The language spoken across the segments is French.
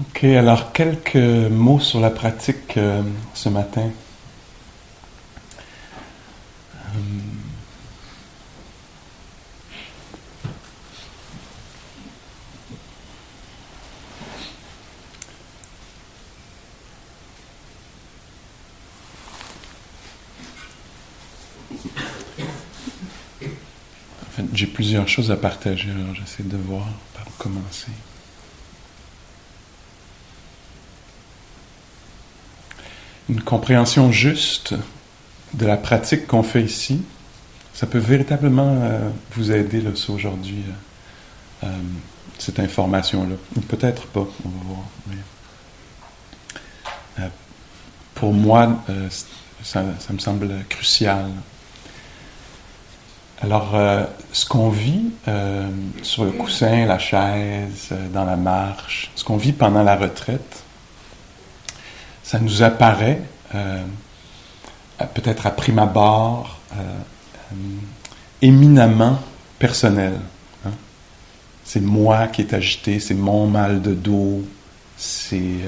Ok, alors quelques mots sur la pratique euh, ce matin. Euh, j'ai plusieurs choses à partager, alors j'essaie de voir par où commencer. Une compréhension juste de la pratique qu'on fait ici, ça peut véritablement euh, vous aider là, aujourd'hui, euh, euh, cette information-là. Peut-être pas, on va voir. pour moi, ça, me semble crucial. Alors, euh, ce qu'on vit euh, sur le coussin, la chaise, euh, dans la marche, ce qu'on vit pendant la retraite, ça nous apparaît peut-être à prime abord éminemment personnel. Hein. C'est moi qui est agité, c'est mon mal de dos, c'est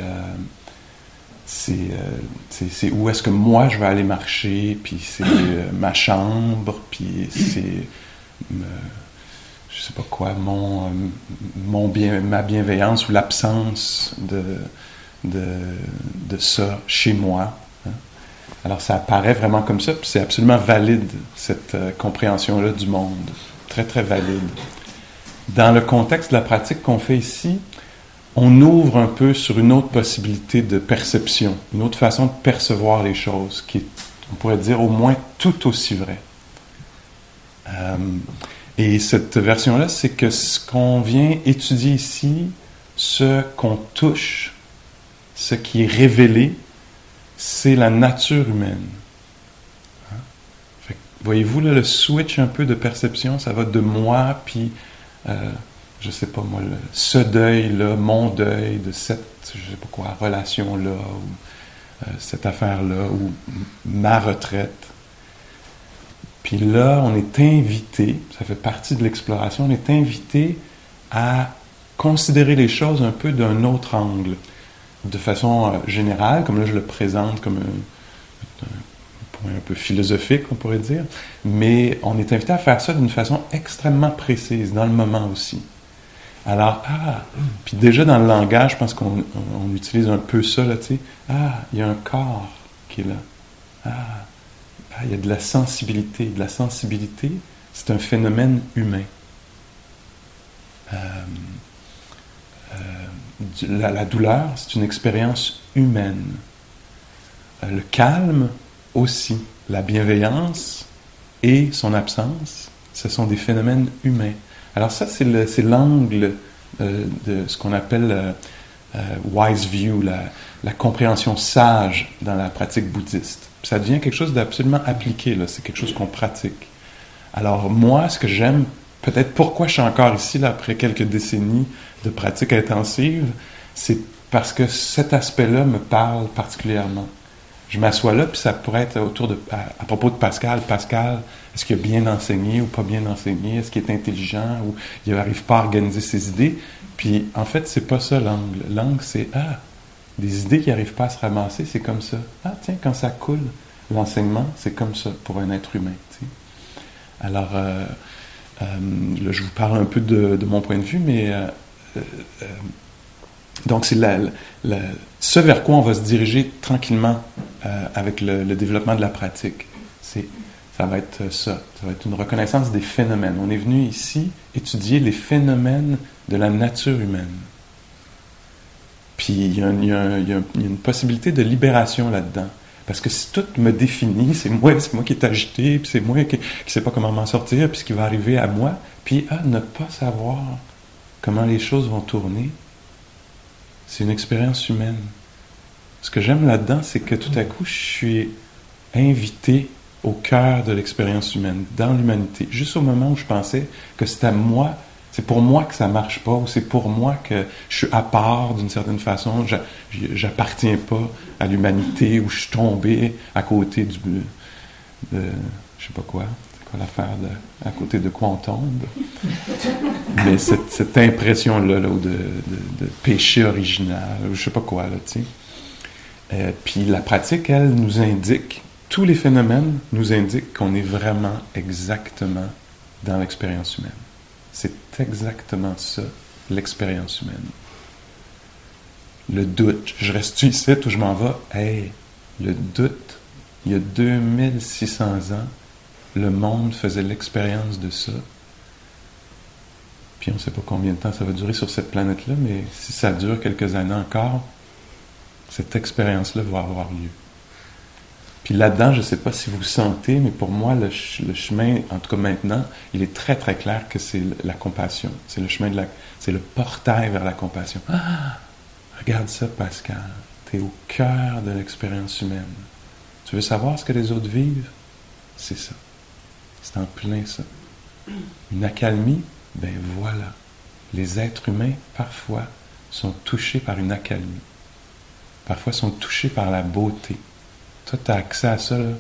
euh, c'est où est-ce que moi je vais aller marcher, puis c'est euh, ma chambre, puis c'est je sais pas quoi, mon, euh, mon bien, ma bienveillance ou l'absence de, de, de, ça chez moi. Hein. Alors ça apparaît vraiment comme ça, puis c'est absolument valide, cette compréhension-là du monde. Très, très valide. Dans le contexte de la pratique qu'on fait ici, on ouvre un peu sur une autre possibilité de perception, une autre façon de percevoir les choses, qui est, on pourrait dire, au moins tout aussi vrai. Euh, et cette version-là, c'est que ce qu'on vient étudier ici, ce qu'on touche, ce qui est révélé, c'est la nature humaine. Hein? Voyez-vous le switch un peu de perception, ça va de moi, puis euh, je sais pas moi, ce deuil-là, mon deuil de cette, je sais pas quoi, relation-là, ou euh, cette affaire-là, ou ma retraite. Puis là, on est invité, ça fait partie de l'exploration, on est invité à considérer les choses un peu d'un autre angle, de façon euh, générale, comme là je le présente comme un, point un peu philosophique, on pourrait dire, mais on est invité à faire ça d'une façon extrêmement précise, dans le moment aussi. Alors, ah, puis déjà dans le langage, je pense qu'on utilise un peu ça, là, tu sais. Ah, il y a un corps qui est là. Ah, ah, il y a de la sensibilité. De la sensibilité, c'est un phénomène humain. Euh, euh, la, douleur, c'est une expérience humaine. Euh, le calme aussi. La bienveillance et son absence, ce sont des phénomènes humains. Alors ça, c'est l'angle euh, de ce qu'on appelle euh, euh, wise view, la, compréhension sage dans la pratique bouddhiste. ça devient quelque chose d'absolument appliqué, c'est quelque chose qu'on pratique. Alors moi, ce que j'aime, peut-être pourquoi je suis encore ici là, après quelques décennies de pratique intensive, c'est parce que cet aspect-là me parle particulièrement je m'assois là, puis ça pourrait être autour de, à, propos de Pascal. Pascal, est-ce qu'il a bien enseigné ou pas bien enseigné? Est-ce qu'il est intelligent ou il n'arrive pas à organiser ses idées? Puis, en fait, c'est pas ça l'angle. L'angle, c'est, ah, des idées qui n'arrivent pas à se ramasser, c'est comme ça. Ah, tiens, quand ça coule, l'enseignement, c'est comme ça pour un être humain. Alors, euh, euh, là, je vous parle un peu de, mon point de vue, mais euh, donc, c'est ce vers quoi on va se diriger tranquillement euh, avec le, développement de la pratique. C'est, ça va être ça. Ça va être une reconnaissance des phénomènes. On est venu ici étudier les phénomènes de la nature humaine. Puis il y, a, une possibilité de libération là-dedans. Parce que si tout me définit, c'est moi, c'est moi qui est agité, puis c'est moi qui ne sais pas comment m'en sortir, puis ce qui va arriver à moi, puis à ne pas savoir comment les choses vont tourner, c'est une expérience humaine. Ce que j'aime là-dedans, c'est que tout à coup, je suis invité au cœur de l'expérience humaine, dans l'humanité, juste au moment où je pensais que c'était à moi, c'est pour moi que ça marche pas, ou c'est pour moi que je suis à part d'une certaine façon, j'appartiens pas à l'humanité, ou je suis tombé à côté du, de, je sais pas quoi, pas l'affaire de à côté de quoi on tombe. Mais cette, impression-là de, péché original, je sais pas quoi, là, tu sais. Euh, puis la pratique, elle, nous indique, tous les phénomènes nous indiquent qu'on est vraiment exactement dans l'expérience humaine. C'est exactement ça, l'expérience humaine. Le doute, je reste ici ou je m'en vais? Hey, le doute, il y a 2600 ans, le monde faisait l'expérience de ça. Puis on ne sait pas combien de temps ça va durer sur cette planète-là, mais si ça dure quelques années encore, cette expérience-là va avoir lieu. Puis là-dedans, je ne sais pas si vous sentez, mais pour moi, le, chemin, en tout cas maintenant, il est très très clair que c'est la compassion. C'est le chemin de la, c'est le portail vers la compassion. Ah, regarde ça, Pascal. Tu es au cœur de l'expérience humaine. Tu veux savoir ce que les autres vivent? C'est ça. C'est en plein ça. Une accalmie, ben voilà. Les êtres humains, parfois, sont touchés par une accalmie. Parfois, sont touchés par la beauté. Toi, tu as accès à ça, euh,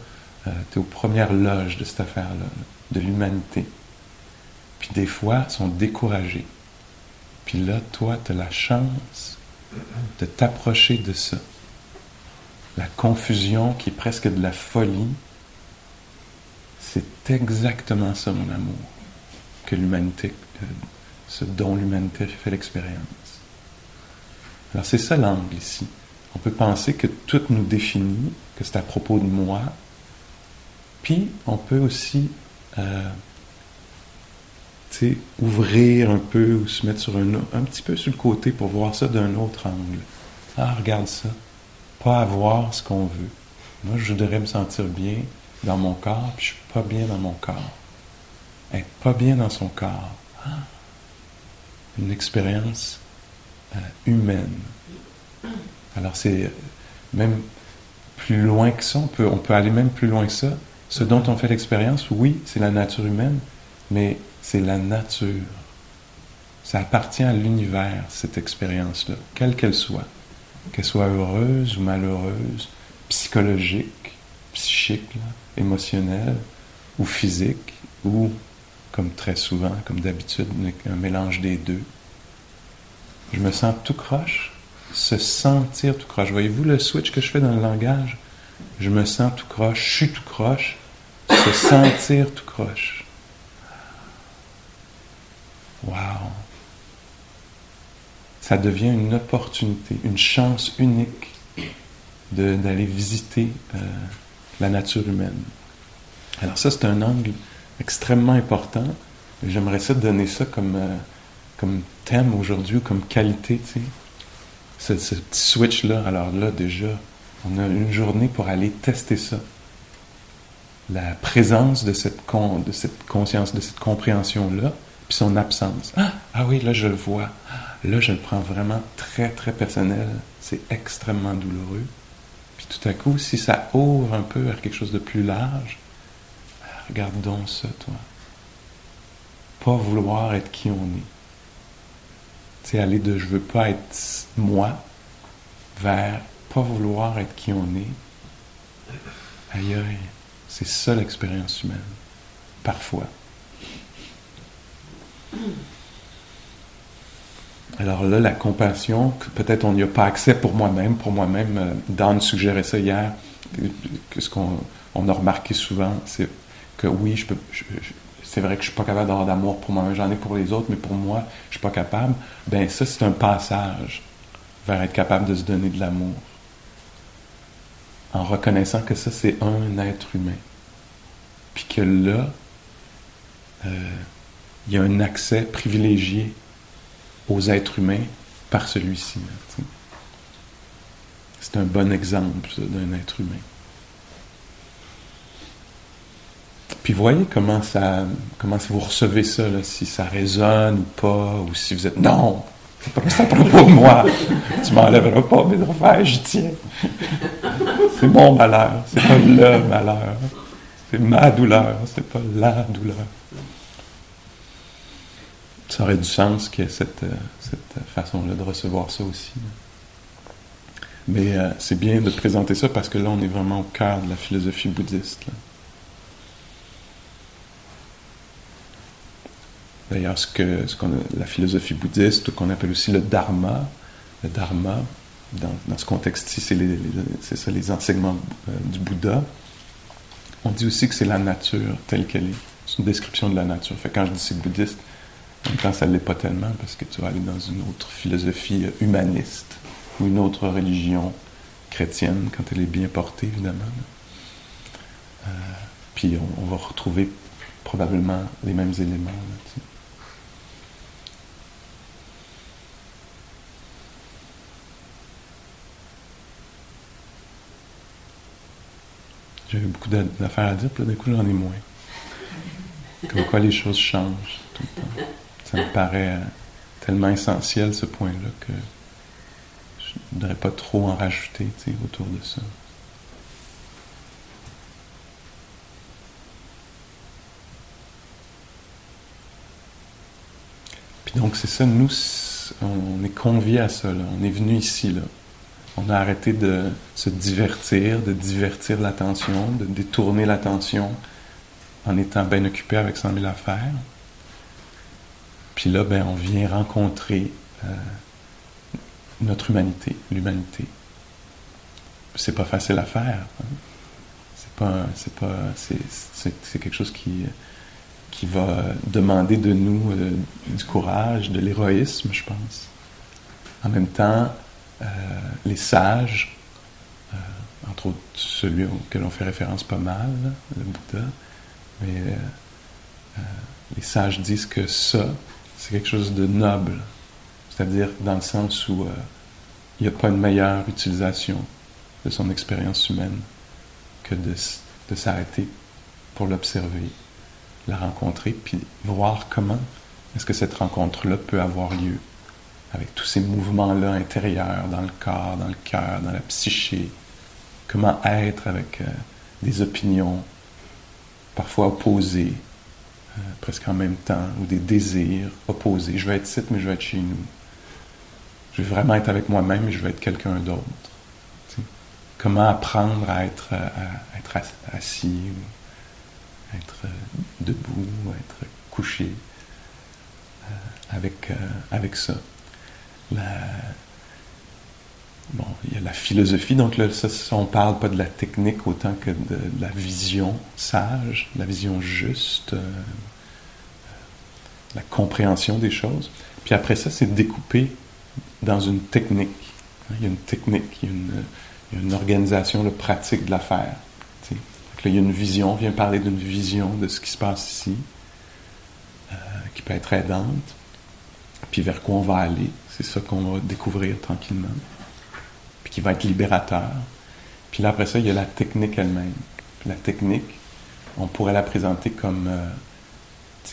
tu es aux premières loges de cette affaire-là, de l'humanité. Puis des fois, sont découragés. Puis là, toi, tu as la chance de t'approcher de ça la confusion qui est presque de la folie, c'est exactement ça, mon amour, que l'humanité, euh, ce dont l'humanité fait l'expérience. Alors c'est ça l'angle ici. On peut penser que tout nous définit, que c'est à propos de moi, puis on peut aussi euh, ouvrir un peu ou se mettre sur un, un petit peu sur le côté pour voir ça d'un autre angle. Ah, regarde ça pas avoir ce qu'on veut. Moi, je voudrais me sentir bien dans mon corps, puis je suis pas bien dans mon corps. Être pas bien dans son corps. Ah. Une expérience euh, humaine. Alors c'est même plus loin que ça, on peut, on peut aller même plus loin que ça. Ce dont on fait l'expérience, oui, c'est la nature humaine, mais c'est la nature. Ça appartient à l'univers, cette expérience-là, quelle qu'elle soit qu'elle soit heureuse ou malheureuse, psychologique, psychique, émotionnelle ou physique, ou, comme très souvent, comme d'habitude, un mélange des deux. Je me sens tout croche, se sentir tout croche. Voyez-vous le switch que je fais dans le langage? Je me sens tout croche, je suis tout croche, se sentir tout croche. Wow! ça devient une opportunité, une chance unique d'aller visiter euh, la nature humaine. Alors ça, c'est un angle extrêmement important. J'aimerais ça donner ça comme, euh, comme thème aujourd'hui ou comme qualité, tu sais. Ce, petit switch-là, alors là, déjà, on a une journée pour aller tester ça. La présence de cette, de cette conscience, de cette compréhension-là, puis son absence. Ah, ah oui, là, je le vois. Là, je le prends vraiment très, très personnel. C'est extrêmement douloureux. Puis tout à coup, si ça ouvre un peu vers quelque chose de plus large, regarde donc ça, toi. Pas vouloir être qui on est. C'est aller de je veux pas être moi vers pas vouloir être qui on est. Aïe aïe, c'est ça l'expérience humaine. Parfois. Alors là, la compassion, peut-être on n'y a pas accès pour moi-même. Pour moi-même, euh, Dan suggérait ça hier. Que ce qu'on on a remarqué souvent, c'est que oui, je c'est vrai que je suis pas capable d'avoir d'amour pour moi-même. J'en ai pour les autres, mais pour moi, je suis pas capable. Ben ça, c'est un passage vers être capable de se donner de l'amour, en reconnaissant que ça, c'est un être humain, puis que là, euh, il y a un accès privilégié aux êtres humains par celui-ci. C'est un bon exemple d'un être humain. Puis voyez comment ça, comment vous recevez ça, si ça résonne ou pas, ou si vous êtes non, c'est pas ça pour moi, tu m'enlèveras pas mes affaires, j'y tiens. C'est mon malheur, c'est pas le malheur, c'est ma douleur, c'est pas la douleur ça aurait du sens qu'il y ait cette, euh, cette façon-là de recevoir ça aussi. Mais euh, c'est bien de présenter ça parce que là, on est vraiment au cœur de la philosophie bouddhiste. d'ailleurs ce que, ce qu'on, la philosophie bouddhiste, qu'on appelle aussi le dharma. Le dharma, dans, dans ce contexte-ci, c'est, les, c'est ça les enseignements euh, du Bouddha. On dit aussi que c'est la nature telle qu'elle est. C'est une description de la nature. Fait quand je dis c'est bouddhiste, en même temps, ça ne l'est pas tellement parce que tu vas aller dans une autre philosophie humaniste ou une autre religion chrétienne quand elle est bien portée, évidemment. Euh, puis on, va retrouver probablement les mêmes éléments. J'avais beaucoup d'affaires à dire, puis d'un coup j'en ai moins. Comme quoi les choses changent tout le temps. Ça me paraît euh, tellement essentiel ce point-là que je ne voudrais pas trop en rajouter autour de ça. Puis donc c'est ça, nous, on est conviés à ça, on est venu ici. Là. On a arrêté de se divertir, de divertir l'attention, de détourner l'attention en étant bien occupé avec 100 000 affaires. Puis là, ben, on vient rencontrer euh, notre humanité, l'humanité. C'est pas facile à faire. Hein. C'est pas, c'est pas, c'est, quelque chose qui, qui va demander de nous euh, du courage, de l'héroïsme, je pense. En même temps, euh, les sages, entre autres celui auquel on fait référence pas mal, le Bouddha, mais les sages disent que ça, c'est quelque chose de noble, c'est-à-dire dans le sens où euh, il n'y a pas une meilleure utilisation de son expérience humaine que de, s'arrêter pour l'observer, la rencontrer, puis voir comment est-ce que cette rencontre-là peut avoir lieu avec tous ces mouvements-là intérieurs dans le corps, dans le cœur, dans la psyché, comment être avec euh, des opinions parfois opposées, euh, presque en même temps, ou des désirs opposés. Je veux être ici, mais je veux être chez nous. Je veux vraiment être avec moi-même, mais je veux être quelqu'un d'autre. Comment apprendre à être, à, être assis, ou être euh, debout, ou être couché euh, avec, avec ça? Bon, il y a la philosophie, donc là, ça, on parle pas de la technique autant que de, la vision sage, la vision juste, la compréhension des choses. Puis après ça, c'est découpé dans une technique. Il y a une technique, il y a une, organisation de pratique de l'affaire. il y a une vision, on vient parler d'une vision de ce qui se passe ici, euh, qui peut être aidante, puis vers quoi on va aller. C'est ça qu'on va découvrir tranquillement, qui va être libérateur. Puis là, après ça, il y a la technique elle-même. la technique, on pourrait la présenter comme euh,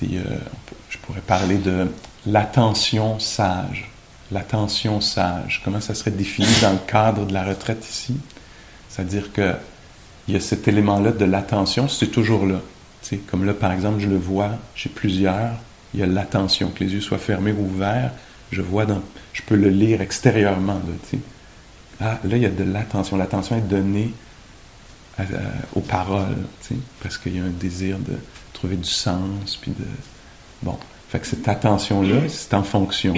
euh, je pourrais parler de l'attention sage. L'attention sage, comment ça serait défini dans le cadre de la retraite ici? C'est-à-dire que il y a cet élément-là de l'attention, c'est toujours là. comme là, par exemple, je le vois chez plusieurs, il y a l'attention, que les yeux soient fermés ou ouverts, je vois je peux le lire extérieurement. Là, ah, là, il y a de l'attention. L'attention est donnée aux paroles, parce qu'il y a un désir de trouver du sens. Bon, fait que cette attention-là, c'est en fonction.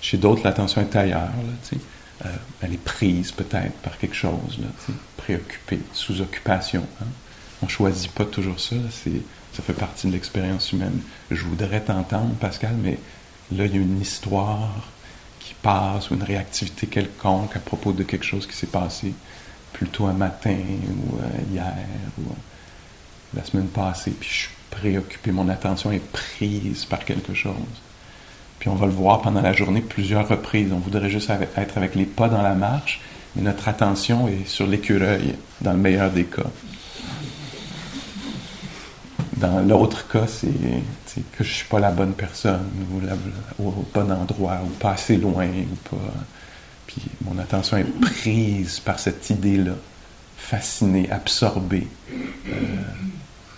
Chez d'autres, l'attention est ailleurs, euh, elle est prise peut-être par quelque chose, là, préoccupée, sous occupation. Hein. On choisit pas toujours ça, ça fait partie de l'expérience humaine. Je voudrais t'entendre, Pascal, mais là, il y a une histoire ou une réactivité quelconque à propos de quelque chose qui s'est passé plutôt un matin ou euh, hier ou euh, la semaine passée, puis je suis préoccupé, mon attention est prise par quelque chose. Puis on va le voir pendant la journée plusieurs reprises. On voudrait juste être avec les pas dans la marche, mais notre attention est sur l'écureuil, dans le meilleur des cas. Dans l'autre cas, c'est que je suis pas la bonne personne, ou au bon endroit, ou pas assez loin, ou pas. Puis mon attention est prise par cette idée-là, fascinée, absorbée. Euh,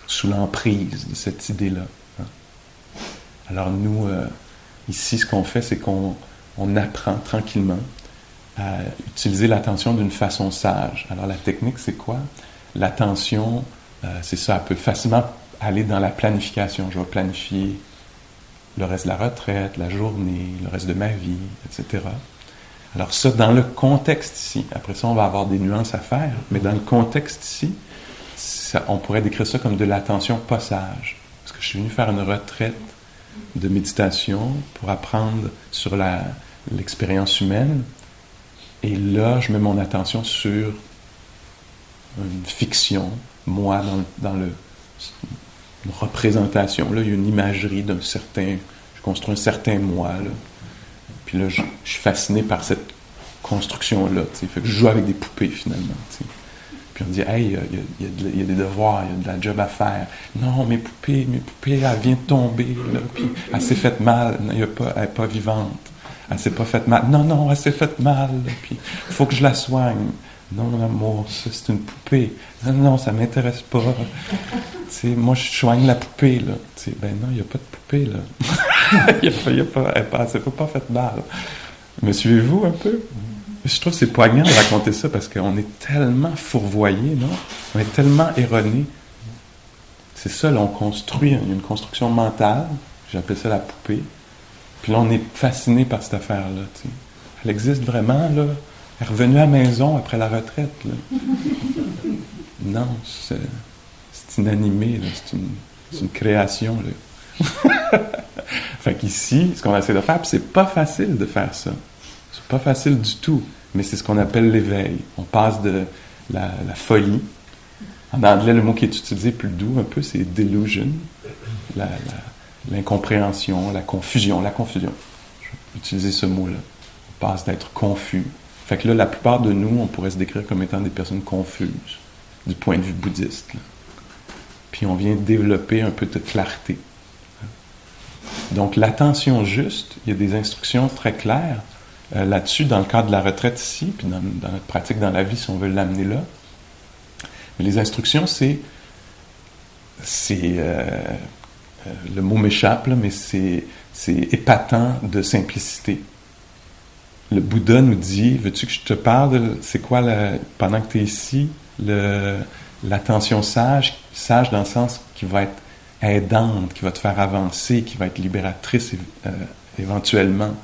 sous l'emprise de cette idée-là. Hein. Alors nous, euh, ici, ce qu'on fait, c'est qu'on apprend tranquillement à utiliser l'attention d'une façon sage. Alors la technique, c'est quoi? L'attention, euh, c'est ça, elle peut facilement aller dans la planification. Je vais planifier le reste de la retraite, la journée, le reste de ma vie, etc. Alors ça, dans le contexte ici, après ça, on va avoir des nuances à faire, mais dans le contexte ici, on pourrait décrire ça comme de l'attention passage. Parce que je suis venu faire une retraite de méditation pour apprendre sur l'expérience humaine. Et là, je mets mon attention sur une fiction, moi, dans, le, représentation. Là, il y a une imagerie d'un certain. Je construis un certain moi. Puis là, je, suis fasciné par cette construction-là. Fait que je joue avec des poupées, finalement. Puis on dit, hey, il y, a des devoirs, il y a de la job à faire. Non, mes poupées, mes poupées, elle vient de tomber, puis elle s'est faite mal. Non, pas, elle n'est pas vivante. Elle s'est pas faite mal. Non, non, elle s'est faite mal, puis il faut que je la soigne. Non, amour, ça, c'est une poupée. Non, non, ça m'intéresse pas. moi, je soigne la poupée, là. ben non, il n'y a pas de poupée, là. il y a, pas, elle, ne s'est pas faite mal. Me suivez-vous un peu? Je trouve que c'est poignant de raconter ça parce qu'on est tellement fourvoyé, non? On est tellement erroné. C'est ça, là, on construit une construction mentale, j'appelle ça la poupée. Puis là, on est fasciné par cette affaire-là. Elle existe vraiment, là? Est à la maison après la retraite. Non, c'est, inanimé, c'est, une, création. Là. fait qu'ici, ce qu'on essaie de faire, c'est pas facile de faire ça. C'est pas facile du tout mais c'est ce qu'on appelle l'éveil. On passe de la, folie. En anglais, le mot qui est utilisé plus doux un peu, c'est delusion, l'incompréhension, la, confusion, la confusion. Je vais utiliser ce mot-là. On passe d'être confus. Fait que là, la plupart de nous, on pourrait se décrire comme étant des personnes confuses, du point de vue bouddhiste. Puis on vient développer un peu de clarté. Donc l'attention juste, il y a des instructions très claires euh, là-dessus dans le cadre de la retraite ici, puis dans, notre pratique dans la vie, si on veut l'amener là. Mais les instructions, c'est. c'est euh, euh, le mot m'échappe, mais c'est épatant de simplicité. Le Bouddha nous dit Veux-tu que je te parle de. C'est quoi, pendant que tu es ici, le, l'attention sage, sage dans le sens qui va être aidante, qui va te faire avancer, qui va être libératrice éventuellement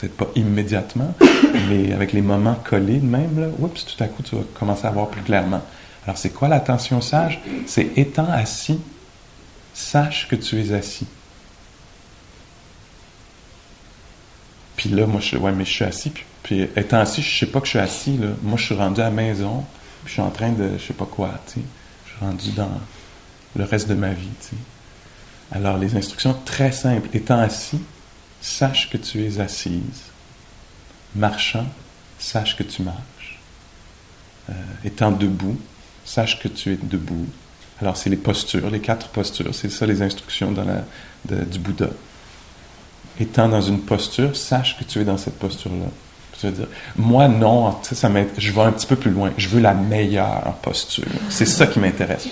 peut-être pas immédiatement, mais avec les moments collés même, là, oups, tout à coup, tu vas commencer à voir plus clairement. Alors, c'est quoi l'attention sage? C'est étant assis, sache que tu es assis. Puis là, moi, je, ouais, mais je suis assis, puis, étant assis, je sais pas que je suis assis, là. Moi, je suis rendu à la maison, puis je suis en train de, je sais pas quoi, tu sais. Je suis rendu dans le reste de ma vie, tu sais. Alors, les instructions très simples. Étant assis, sache que tu es assise. Marchant, sache que tu marches. Euh, étant debout, sache que tu es debout. Alors, c'est les postures, les quatre postures, c'est ça les instructions dans la, du Bouddha. Étant dans une posture, sache que tu es dans cette posture-là. Je veux dire, moi, non, ça, je vais un petit peu plus loin. Je veux la meilleure posture. C'est ça qui m'intéresse.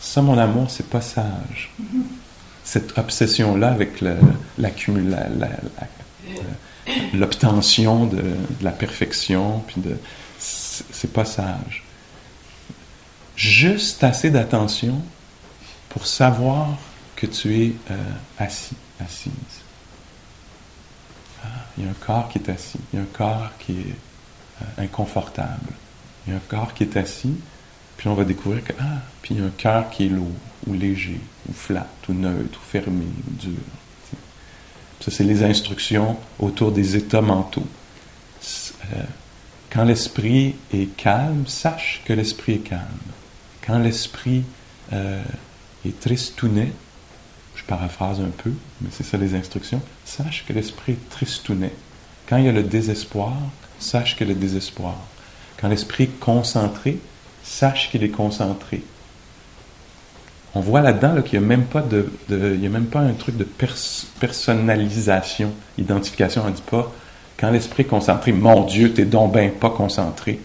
Ça, mon amour, c'est pas sage cette obsession-là avec l'obtention de, la perfection, puis de, c'est pas sage. Juste assez d'attention pour savoir que tu es euh, assis, assise. Il y a un corps qui est assis, il y a un corps qui est euh, inconfortable, il y a un corps qui est assis, puis on va découvrir que, ah, puis il y a un cœur qui est lourd, ou léger, ou flat, ou neutre, ou fermé, ou dur. Ça, c'est les instructions autour des états mentaux. Euh, quand l'esprit est calme, sache que l'esprit est calme. Quand l'esprit euh, est tristounet, paraphrase un peu, mais c'est ça les instructions, sache que l'esprit tristounet. Quand il y a le désespoir, sache que le désespoir. Quand l'esprit concentré, sache qu'il est concentré. On voit là-dedans qu'il n'y a, même pas de, a même pas un truc de personnalisation, identification. On ne dit pas, quand l'esprit est concentré, mon Dieu, t'es donc ben pas concentré.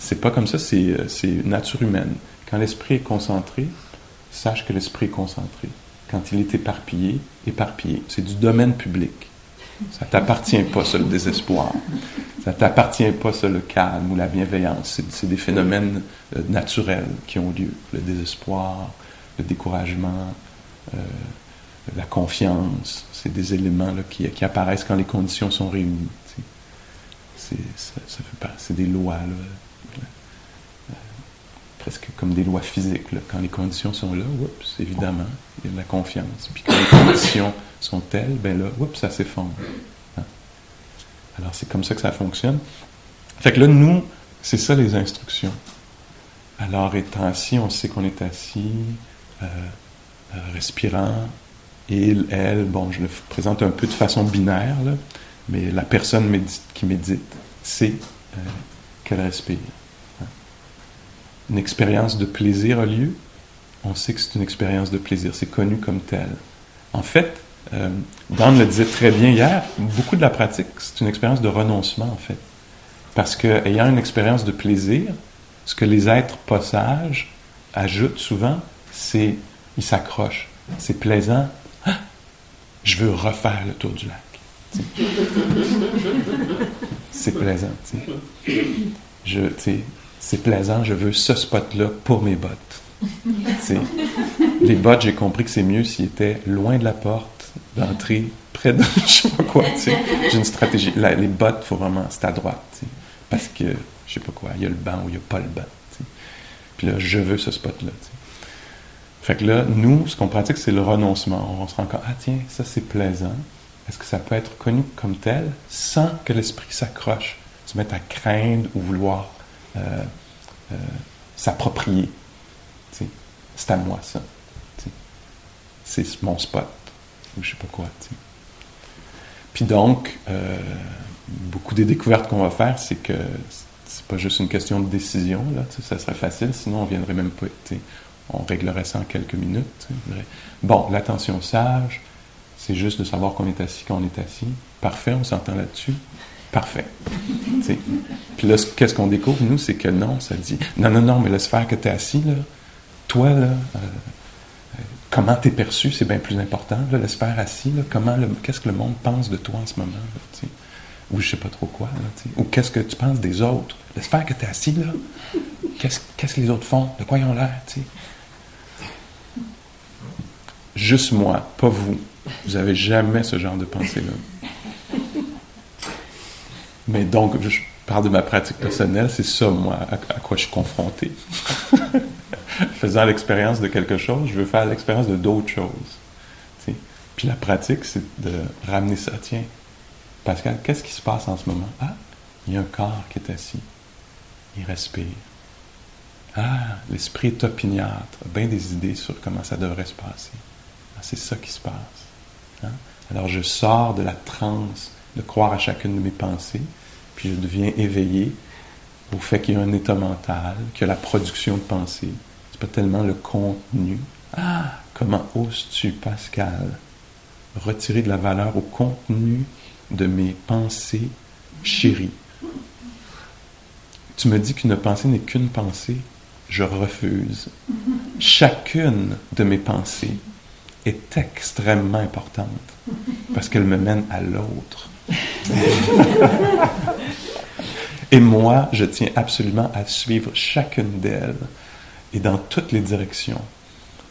C'est pas comme ça, c'est nature humaine. Quand l'esprit est concentré, sache que l'esprit est concentré. Quand il est éparpillé, éparpillé. C'est du domaine public. Ça t'appartient pas, ça, le désespoir. Ça t'appartient pas, ça, le calme ou la bienveillance. C'est des phénomènes euh, naturels qui ont lieu. Le désespoir, le découragement, euh, la confiance, c'est des éléments qui, apparaissent quand les conditions sont réunies. C'est, c'est des lois, euh, presque comme des lois physiques. Quand les conditions sont là, oups, évidemment, il y a de la confiance. Puis quand les conditions sont telles, ben là, oups, ça s'effondre. Hein? Alors c'est comme ça que ça fonctionne. Fait que là, nous, c'est ça les instructions. Alors étant assis, on sait qu'on est assis, euh, euh, respirant, il, elle, bon, je le présente un peu de façon binaire, mais la personne qui médite sait euh, qu'elle respire. Une expérience de plaisir a lieu, on sait que c'est une expérience de plaisir, c'est connu comme tel. En fait, euh, Dan le disait très bien hier, beaucoup de la pratique, c'est une expérience de renoncement, en fait. Parce qu'ayant une expérience de plaisir, ce que les êtres pas sages ajoutent souvent, c'est ils s'accrochent. C'est plaisant, je veux refaire le tour du lac. C'est plaisant. Je, c'est plaisant, je veux ce spot-là pour mes bottes. les bottes, j'ai compris que c'est mieux s'ils étaient loin de la porte d'entrée, près de je sais pas quoi. J'ai une stratégie. les bottes, faut vraiment, c'est à droite. Parce que, je sais pas quoi, il y a le banc ou il n'y a pas le banc. Puis là, je veux ce spot-là. Fait que là, nous, ce qu'on pratique, c'est le renoncement. On se rend compte, ah tiens, ça c'est plaisant. Est-ce que ça peut être connu comme tel sans que l'esprit s'accroche, se mette à craindre ou vouloir euh, euh, s'approprier? C'est à moi ça. C'est mon spot. Ou je sais pas quoi. Puis donc, euh, beaucoup des découvertes qu'on va faire, c'est que c'est pas juste une question de décision. Là, ça serait facile, sinon on viendrait même pas on réglerait ça en quelques minutes. Bon, l'attention sage, c'est juste de savoir qu'on est assis quand on est assis. Parfait, on s'entend là-dessus. Parfait. Puis là, qu'est-ce qu'on découvre, nous, c'est que non, ça dit non, non, non, mais laisse faire que tu es assis, là. Toi, là, euh, comment tu es perçu, c'est bien plus important. Laisse faire assis, là, comment qu'est-ce que le monde pense de toi en ce moment, ou je sais pas trop quoi, là, ou qu'est-ce que tu penses des autres? Laisse faire que tu es assis, là. Qu'est-ce, que les autres font? De quoi ils ont l'air? Juste moi, pas vous. Vous n'avez jamais ce genre de pensée-là. Mais donc, je parle de ma pratique personnelle, c'est ça, moi, à, quoi je suis confronté. Faisant l'expérience de quelque chose, je veux faire l'expérience de d'autres choses. Puis la pratique, c'est de ramener ça. Tiens, Pascal, qu'est-ce qui se passe en ce moment? Ah, il y a un corps qui est assis. Il respire. Ah, l'esprit est opiniâtre, bien des idées sur comment ça devrait se passer. Ah, c'est ça qui se passe. Hein? Alors je sors de la transe de croire à chacune de mes pensées, puis je deviens éveillé au fait qu'il y a un état mental, qu'il y a la production de pensées. C'est pas tellement le contenu. Ah, comment oses-tu, Pascal, retirer de la valeur au contenu de mes pensées chéries? Tu me dis qu'une pensée n'est qu'une pensée. Je refuse. Chacune de mes pensées est extrêmement importante parce qu'elle me mène à l'autre. Et moi, je tiens absolument à suivre chacune d'elles et dans toutes les directions.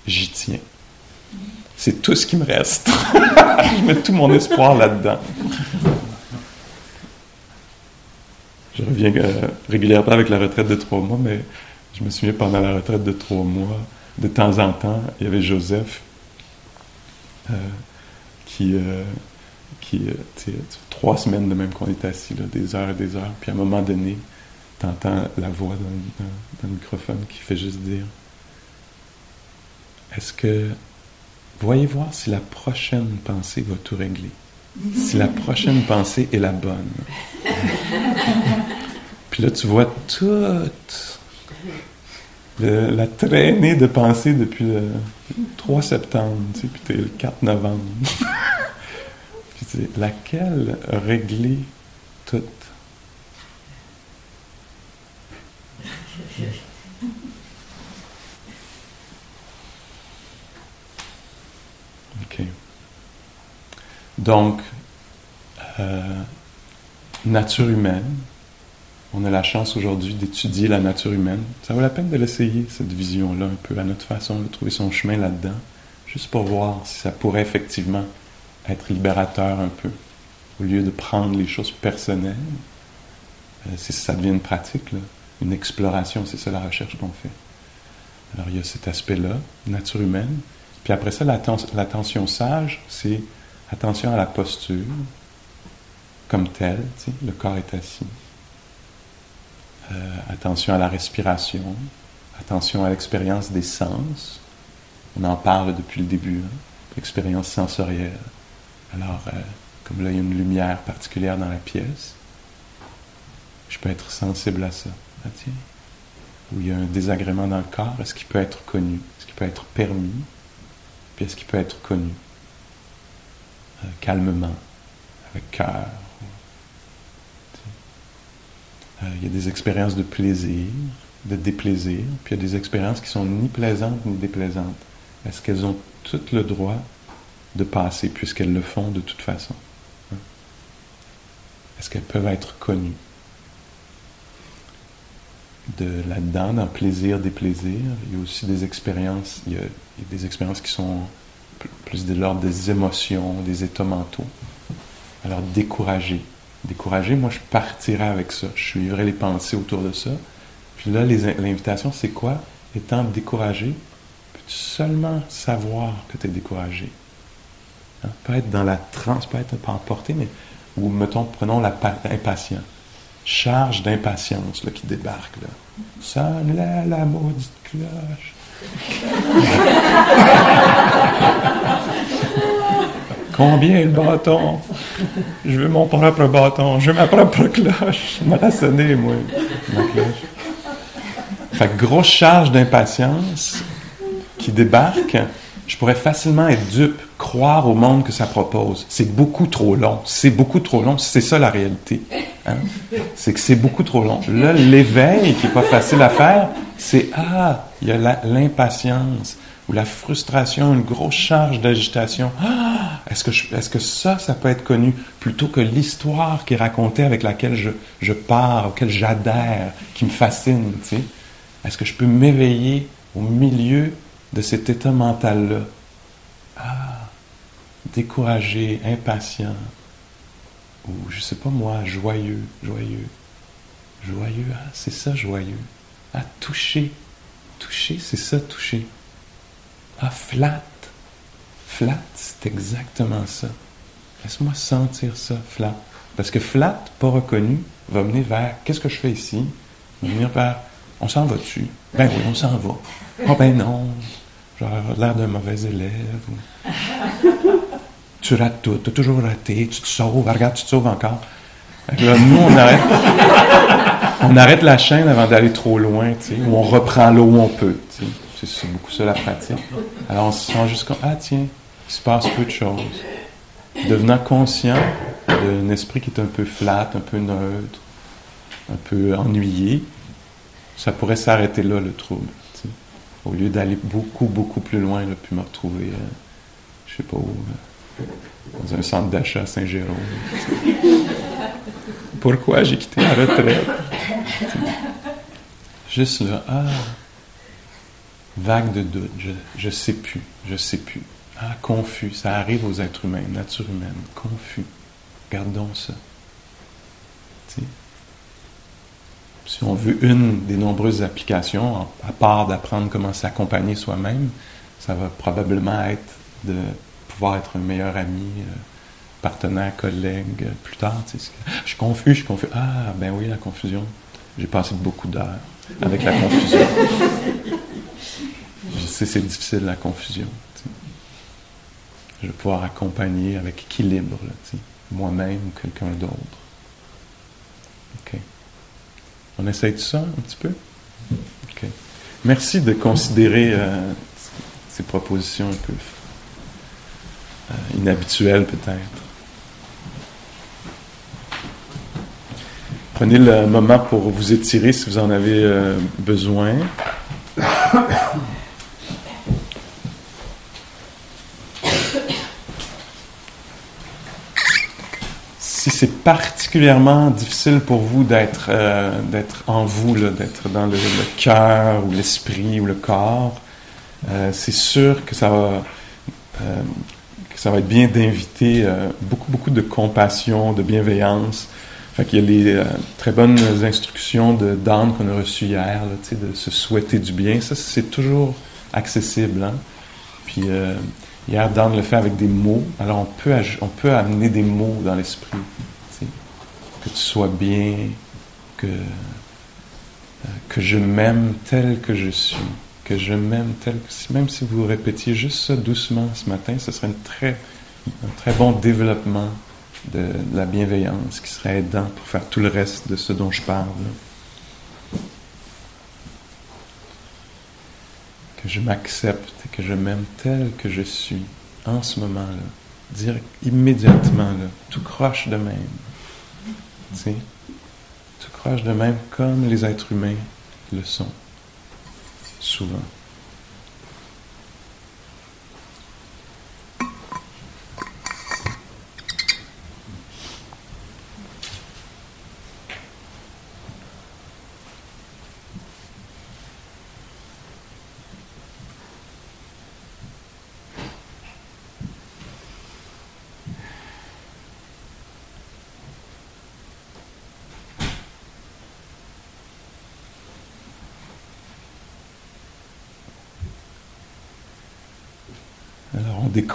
J'y tiens. C'est tout ce qui me reste. je mets tout mon espoir là-dedans. Je reviens euh, régulièrement avec la retraite de trois mois, mais je me souviens pendant la retraite de trois mois, de temps en temps, il y avait Joseph euh, qui, euh, euh, trois semaines de même qu'on est assis, là, des heures et des heures, puis à un moment donné, tu entends la voix le microphone qui fait juste dire Est-ce que. Voyez voir si la prochaine pensée va tout régler? Si la prochaine pensée est la bonne. Puis là, tu vois toute la traînée de pensée depuis le 3 septembre, tu sais, puis t'es le 4 novembre. laquelle régler toute? OK. Donc, euh, nature humaine, on a la chance aujourd'hui d'étudier la nature humaine. Ça vaut la peine de l'essayer, cette vision-là, un peu à notre façon, de trouver son chemin là-dedans. juste pour voir si ça pourrait effectivement être libérateur un peu, au lieu de prendre les choses personnelles. Euh, ça devient une pratique, une exploration, c'est ça la recherche qu'on fait. Alors il y a cet aspect-là, nature humaine. Puis après ça, l'attention sage, c'est attention à la posture, comme telle, le corps est assis. Euh, attention à la respiration, attention à l'expérience des sens. On en parle depuis le début, hein, l'expérience sensorielle. Alors, euh, comme là, il y a une lumière particulière dans la pièce, je peux être sensible à ça. Ah, tiens, où il y a un désagrément dans le corps, est-ce qu'il peut être connu? Est-ce qu'il peut être permis? Puis est-ce qu'il peut être connu? Euh, calmement, avec cœur. Euh, il y a des expériences de plaisir, de déplaisir, puis il y a des expériences qui sont ni plaisantes ni déplaisantes. Est-ce qu'elles ont tout le droit de passer, puisqu'elles le font de toute façon? Est-ce qu'elles peuvent être connues? de là-dedans, dans plaisir, déplaisir. Il y a aussi des expériences, il y a, des expériences qui sont plus de l'ordre des émotions, des états mentaux. Alors décourager. Décourager, moi je partirais avec ça. Je suivrais les pensées autour de ça. Puis là, l'invitation, c'est quoi? Étant découragé, peux-tu seulement savoir que tu es découragé? Hein? Pas être dans la transe, pas être pas emporté, mais ou mettons, prenons l'impatience charge d'impatience qui débarque. Sonne là la maudite cloche. Combien le bâton? Je veux mon propre bâton, je veux ma propre cloche. Je la sonné, moi, ma cloche. Fait grosse charge d'impatience qui débarque je pourrais facilement être dupe, croire au monde que ça propose. C'est beaucoup trop long. C'est beaucoup trop long. C'est ça la réalité. Hein? C'est que c'est beaucoup trop long. Là, l'éveil, qui n'est pas facile à faire, c'est Ah, il y a l'impatience ou la frustration, une grosse charge d'agitation. Ah, est-ce que, est que ça, ça peut être connu plutôt que l'histoire qui est racontée avec laquelle je, je pars, auquel j'adhère, qui me fascine, tu sais? Est-ce que je peux m'éveiller au milieu de cet état mental-là. Ah, découragé, impatient, ou je sais pas moi, joyeux, joyeux, joyeux, ah, c'est ça joyeux. Ah, toucher, toucher, c'est ça toucher. Ah, flat, flat, c'est exactement ça. Laisse-moi sentir ça, flat. Parce que flat, pas reconnu, va mener vers qu'est-ce que je fais ici? Va venir vers on s'en va dessus. Ben oui, on s'en va. Oh ben non, l'air d'un mauvais élève. tu rates tout, tu as toujours raté, tu te sauves, regarde, tu te sauves encore. nous, on arrête, on arrête la chaîne avant d'aller trop loin, tu sais, ou on reprend l'eau où on peut. C'est beaucoup ça la pratique. Alors on se sent juste comme, ah tiens, il se passe peu de choses. Devenant conscient d'un esprit qui est un peu flat, un peu neutre, un peu ennuyé, ça pourrait s'arrêter là, le trouble. Au lieu d'aller beaucoup, beaucoup plus loin, là, puis me retrouver, je euh, je sais pas où, dans un centre d'achat à Saint-Jérôme. Pourquoi j'ai quitté la retraite? Juste là, ah, vague de doute, je, je sais plus, je sais plus. Ah, confus, ça arrive aux êtres humains, nature humaine, confus. Gardons ça si on veut une des nombreuses applications, à part d'apprendre comment s'accompagner soi-même, ça va probablement être de pouvoir être un meilleur ami, euh, partenaire, collègue euh, plus tard. je suis confus, je suis confus. Ah, ben oui, la confusion. J'ai passé beaucoup d'heures avec la confusion. je sais, c'est difficile la confusion. Je vais pouvoir accompagner avec équilibre, moi-même ou quelqu'un d'autre. OK. On essaye de ça un petit peu? Merci de considérer euh, ces propositions un peu euh, inhabituelles peut-être. Prenez le moment pour vous étirer si vous en avez euh, besoin. C'est particulièrement difficile pour vous d'être euh, d'être en vous, d'être dans le, cœur ou l'esprit ou le corps, euh, c'est sûr que ça va euh, que ça va être bien d'inviter beaucoup, beaucoup de compassion, de bienveillance. Fait qu'il y a les très bonnes instructions de Dan qu'on a reçues hier, de se souhaiter du bien. Ça, c'est toujours accessible. Hein? Puis hier, Dan le fait avec des mots. Alors, on peut, amener des mots dans l'esprit. Que tu sois bien, que, que je m'aime tel que je suis que je m'aime tel que même si vous répétiez juste ça doucement ce matin, ce serait un très bon développement de, la bienveillance qui serait aidant pour faire tout le reste de ce dont je parle. Je m'accepte et que je m'aime tel que je suis en ce moment-là. Dire immédiatement, là, tout croche de même. Tu sais, tout croche de même comme les êtres humains le sont souvent.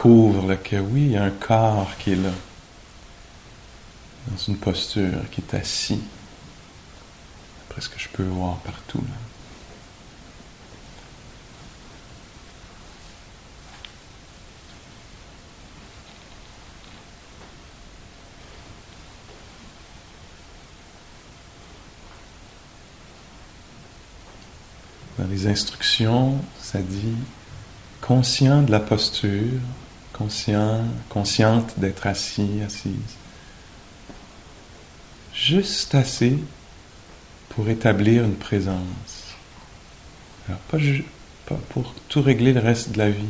Que oui, il y a un corps qui est là, dans une posture, qui est assis, après ce que je peux voir partout. Là. Dans les instructions, ça dit conscient de la posture, conscient, consciente d'être assis, assise. Juste assez pour établir une présence. Alors, pas, pas pour tout régler le reste de la vie.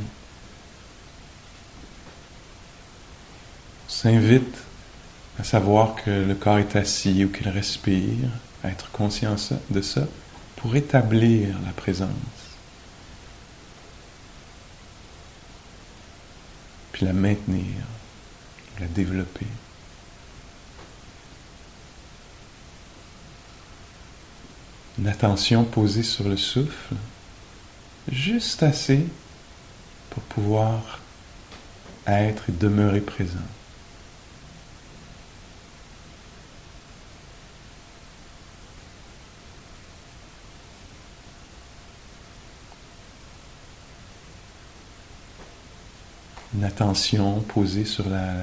On s'invite à savoir que le corps est assis ou qu'il respire, à être conscient de ça, pour établir la présence. Puis la maintenir, la développer. Une attention posée sur le souffle, juste assez pour pouvoir être et demeurer présent. Une attention posée sur la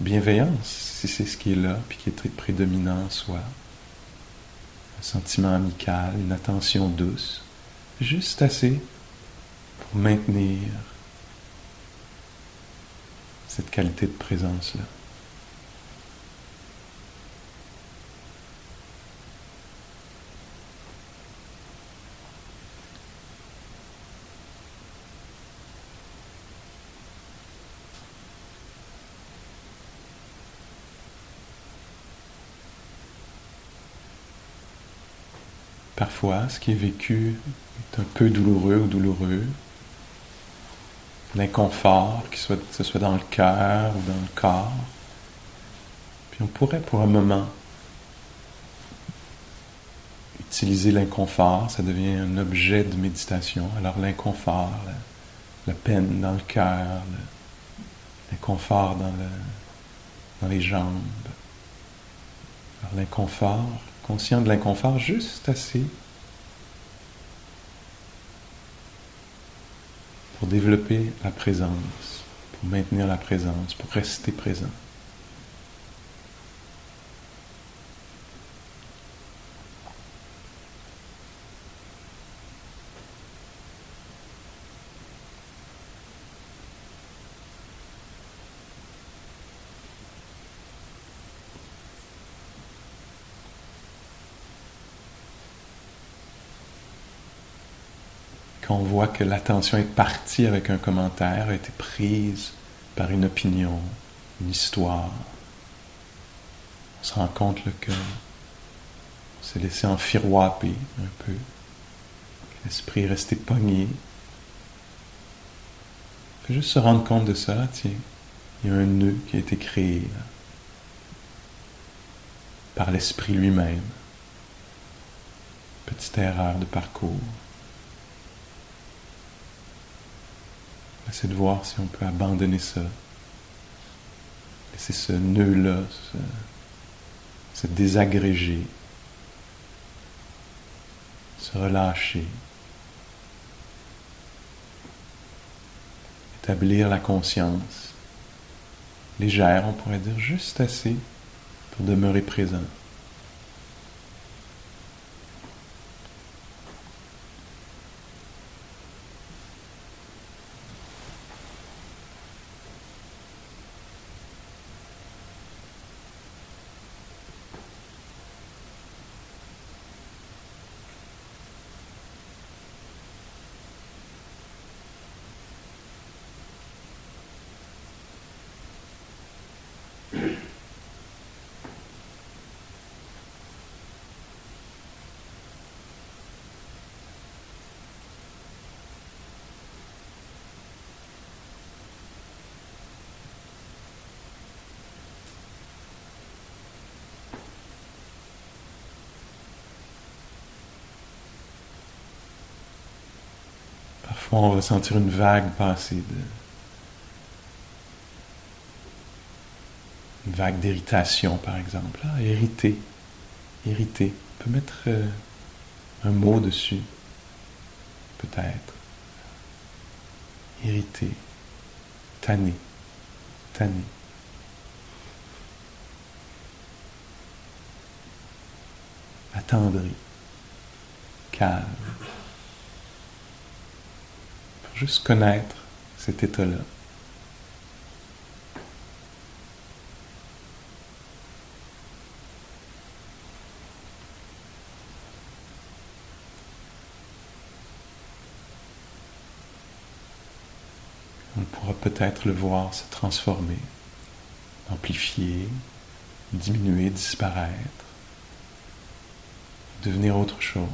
bienveillance, si c'est ce qui est là, puis qui est très prédominant en soi. Un sentiment amical, une attention douce, juste assez pour maintenir cette qualité de présence-là. Ce qui est vécu est un peu douloureux ou douloureux. L'inconfort, que ce soit dans le cœur ou dans le corps. Puis on pourrait pour un moment utiliser l'inconfort, ça devient un objet de méditation. Alors l'inconfort, la, peine dans le cœur, l'inconfort dans, les jambes. L'inconfort, conscient de l'inconfort juste assez pour développer la présence, pour maintenir la présence, pour rester présent. Qu'on voit que l'attention est partie avec un commentaire, a été prise par une opinion, une histoire. On se rend compte que on s'est laissé enfiroiper un peu. L'esprit est resté pogné. fait juste se rendre compte de ça, tiens, il y a un nœud qui a été créé par l'esprit lui-même. Petite erreur de parcours. Essayer de voir si on peut abandonner ça. Laisser ce nœud-là se, se désagréger, se relâcher. Établir la conscience légère, on pourrait dire juste assez pour demeurer présent. Parfois, on va sentir une vague passer de. Une vague d'irritation, par exemple. Ah, irrité. Irrité. On peut mettre euh, un mot dessus. Peut-être. Irrité. Tanné. Tanné. Attendri. Calme juste connaître cet état-là. On pourra peut-être le voir se transformer, amplifier, diminuer, disparaître, devenir autre chose.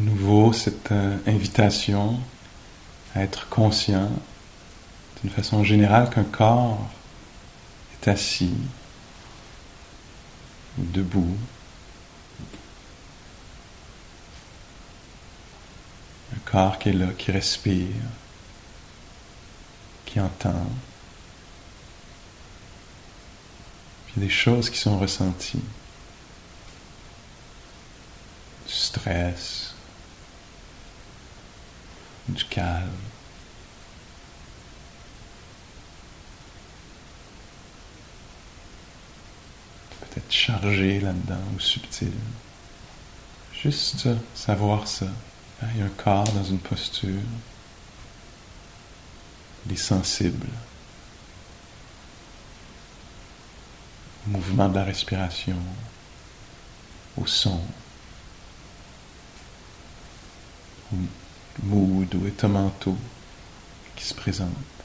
Nouveau cette euh, invitation à être conscient d'une façon générale qu'un corps est assis ou debout. Un corps qui est là, qui respire, qui entend. Puis des choses qui sont ressenties. Du stress, du calme. Peut-être chargé là-dedans ou subtil. Juste savoir ça. Il y a un corps dans une posture. Il est sensible. Au mouvement de la respiration, au son, mood ou état mentaux qui se présentent.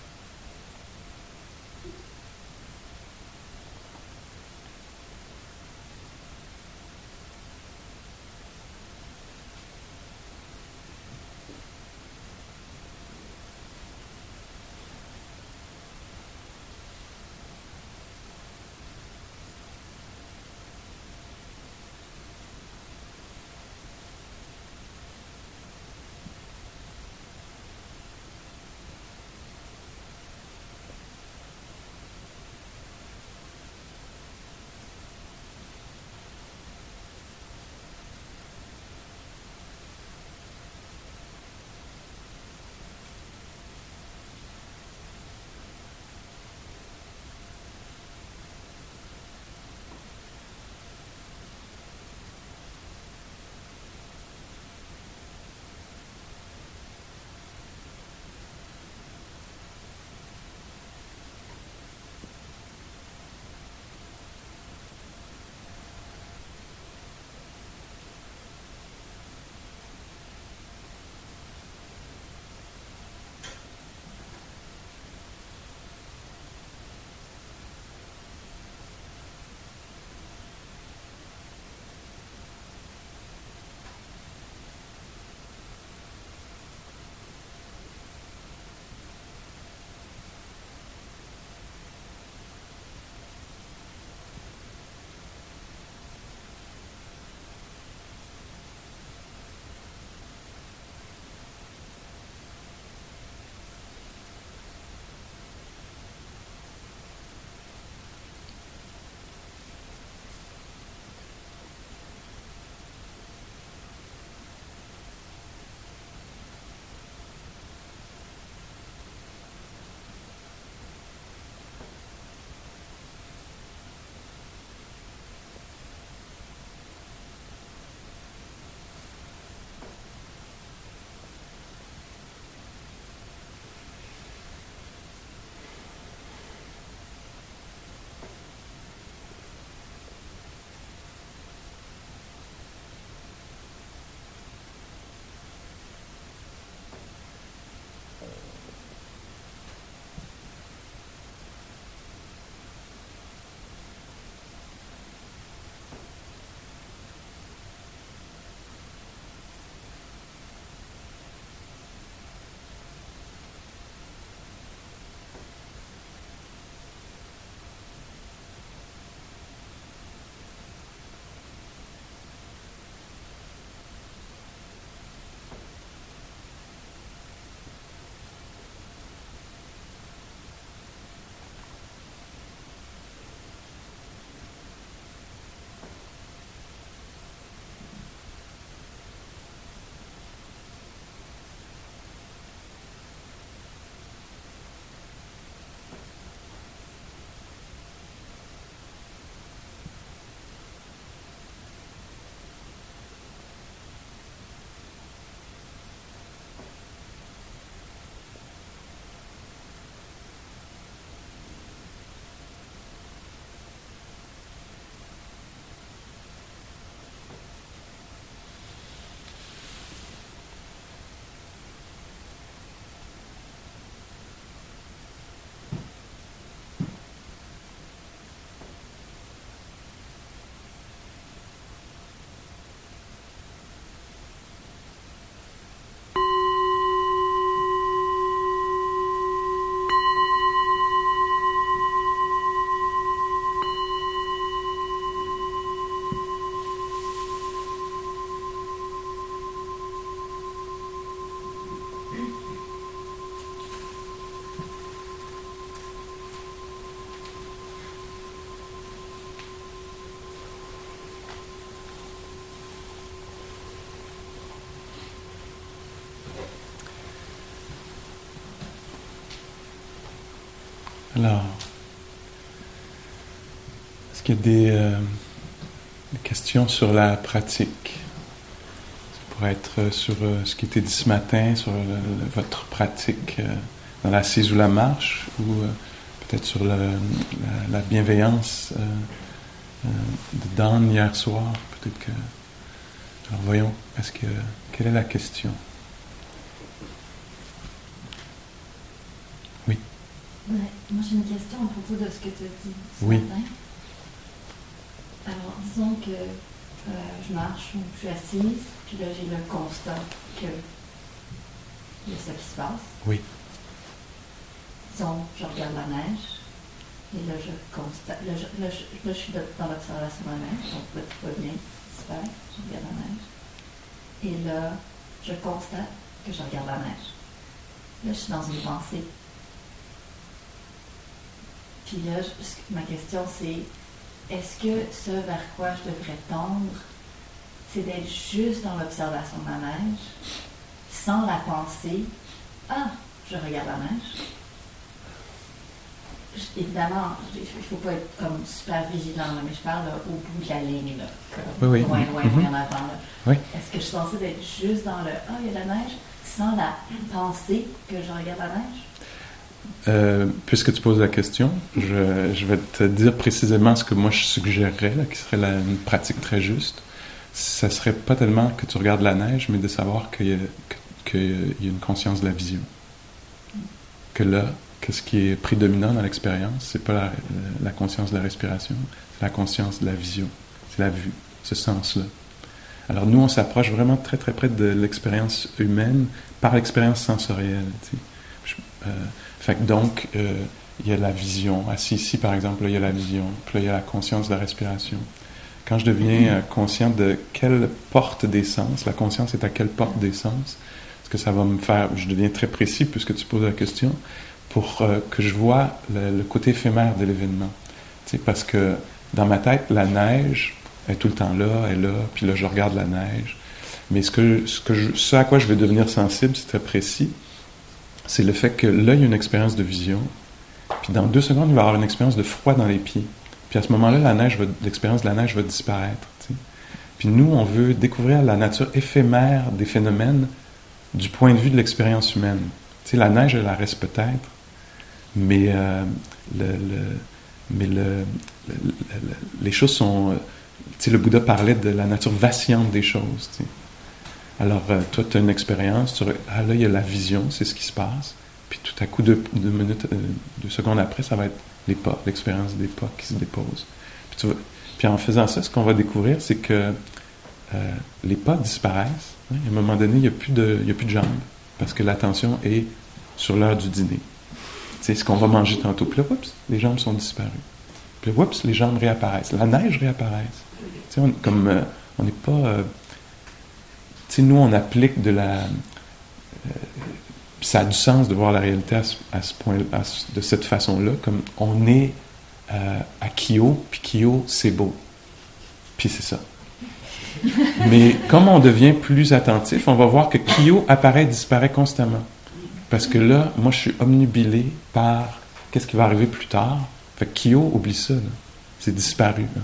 Alors, est-ce qu'il y a des, euh, des questions sur la pratique? Ça pourrait être sur euh, ce qui était dit ce matin, sur votre pratique euh, dans l'assise ou la marche, ou euh, peut-être sur la, la bienveillance euh, euh, de Dan hier soir? Peut-être que. Alors voyons, est-ce que quelle est la question Ouais, moi j'ai une question à propos de ce que tu as dit ce Oui. matin. Alors, disons que euh, je marche ou je suis assise, puis là j'ai le constat que il y a ça qui se passe. Oui. Disons, je regarde la neige, et là je constate, là je, là, je, là, je suis dans l'observation de la neige, donc là tout va bien, super, je regarde la neige. Et là, je constate que je regarde la neige. Là, je suis dans une pensée. Puis là, je- ma question c'est est-ce que ce vers quoi je devrais tendre, c'est d'être juste dans l'observation de la neige, sans la pensée Ah, je regarde la neige? Je- Évidemment, il ne faut pas être comme super vigilant, là, mais je parle là, au bout de la ligne, là, comme Oui, oui. loin, loin, Mhm. loin en avant. Oui. Est-ce que je suis censée d'être juste dans le Ah, il y a la neige, sans la pensée que je regarde la neige? Euh, puisque tu poses la question, je, vais te dire précisément ce que moi je suggérerais, qui serait une pratique très juste. Ça serait pas tellement que tu regardes la neige, mais de savoir qu'il y a, que- une conscience de la vision. Que là, ce qui est prédominant dans l'expérience, c'est pas la, conscience de la respiration, c'est la conscience de la vision, c'est la vue, ce sens-là. Alors nous, on s'approche vraiment très très près de l'expérience humaine par l'expérience sensorielle. euh, fait que donc, euh, il y a la vision. Assis ici, par exemple, il y a la vision. Puis il y a la conscience de la respiration. Quand je deviens euh, conscient de quelle porte des sens, la conscience est à quelle porte des sens, parce que ça va me faire, je deviens très précis puisque tu poses la question, pour euh, que je vois le, côté éphémère de l'événement. Parce que dans ma tête, la neige est tout le temps là, elle est là, puis là, je regarde la neige. Mais ce, ce, ce à quoi je vais devenir sensible, c'est très précis, c'est le fait que là, il y a une expérience de vision, puis dans deux secondes, il va avoir une expérience de froid dans les pieds. Puis à ce moment-là, la neige l'expérience de la neige va disparaître. Puis nous, on veut découvrir la nature éphémère des phénomènes du point de vue de l'expérience humaine. La neige, elle la reste peut-être, mais, euh, mais le, le- le- le- les choses sont... euh, le Bouddha parlait de la nature vacillante des choses. Alors, euh, toi, tu as une expérience, ah, là, il y a la vision, c'est ce qui se passe. Puis tout à coup, deux, minutes, euh, deux secondes après, ça va être les pas, l'expérience des pas qui se déposent. Puis, en faisant ça, ce qu'on va découvrir, c'est que euh, les pas disparaissent. hein. À un moment donné, il n'y a, plus de- il a plus de jambes, parce que l'attention est sur l'heure du dîner. C'est ce qu'on va manger tantôt. Puis là, oups, les jambes sont disparues. Puis là, oups, les jambes réapparaissent. La neige réapparaît. On, comme on n'est pas... sais, nous, on applique de la... euh, ça a du sens de voir la réalité à ce, à ce point, à ce- de cette façon-là, comme on est euh, à Kyo, puis Kyo, c'est beau. Puis c'est ça. Mais comme on devient plus attentif, on va voir que Kyo apparaît et disparaît constamment. Parce que là, moi, je suis omnubilé par qu'est-ce qui va arriver plus tard. Fait que Kyo, oublie ça. là. C'est disparu. hein.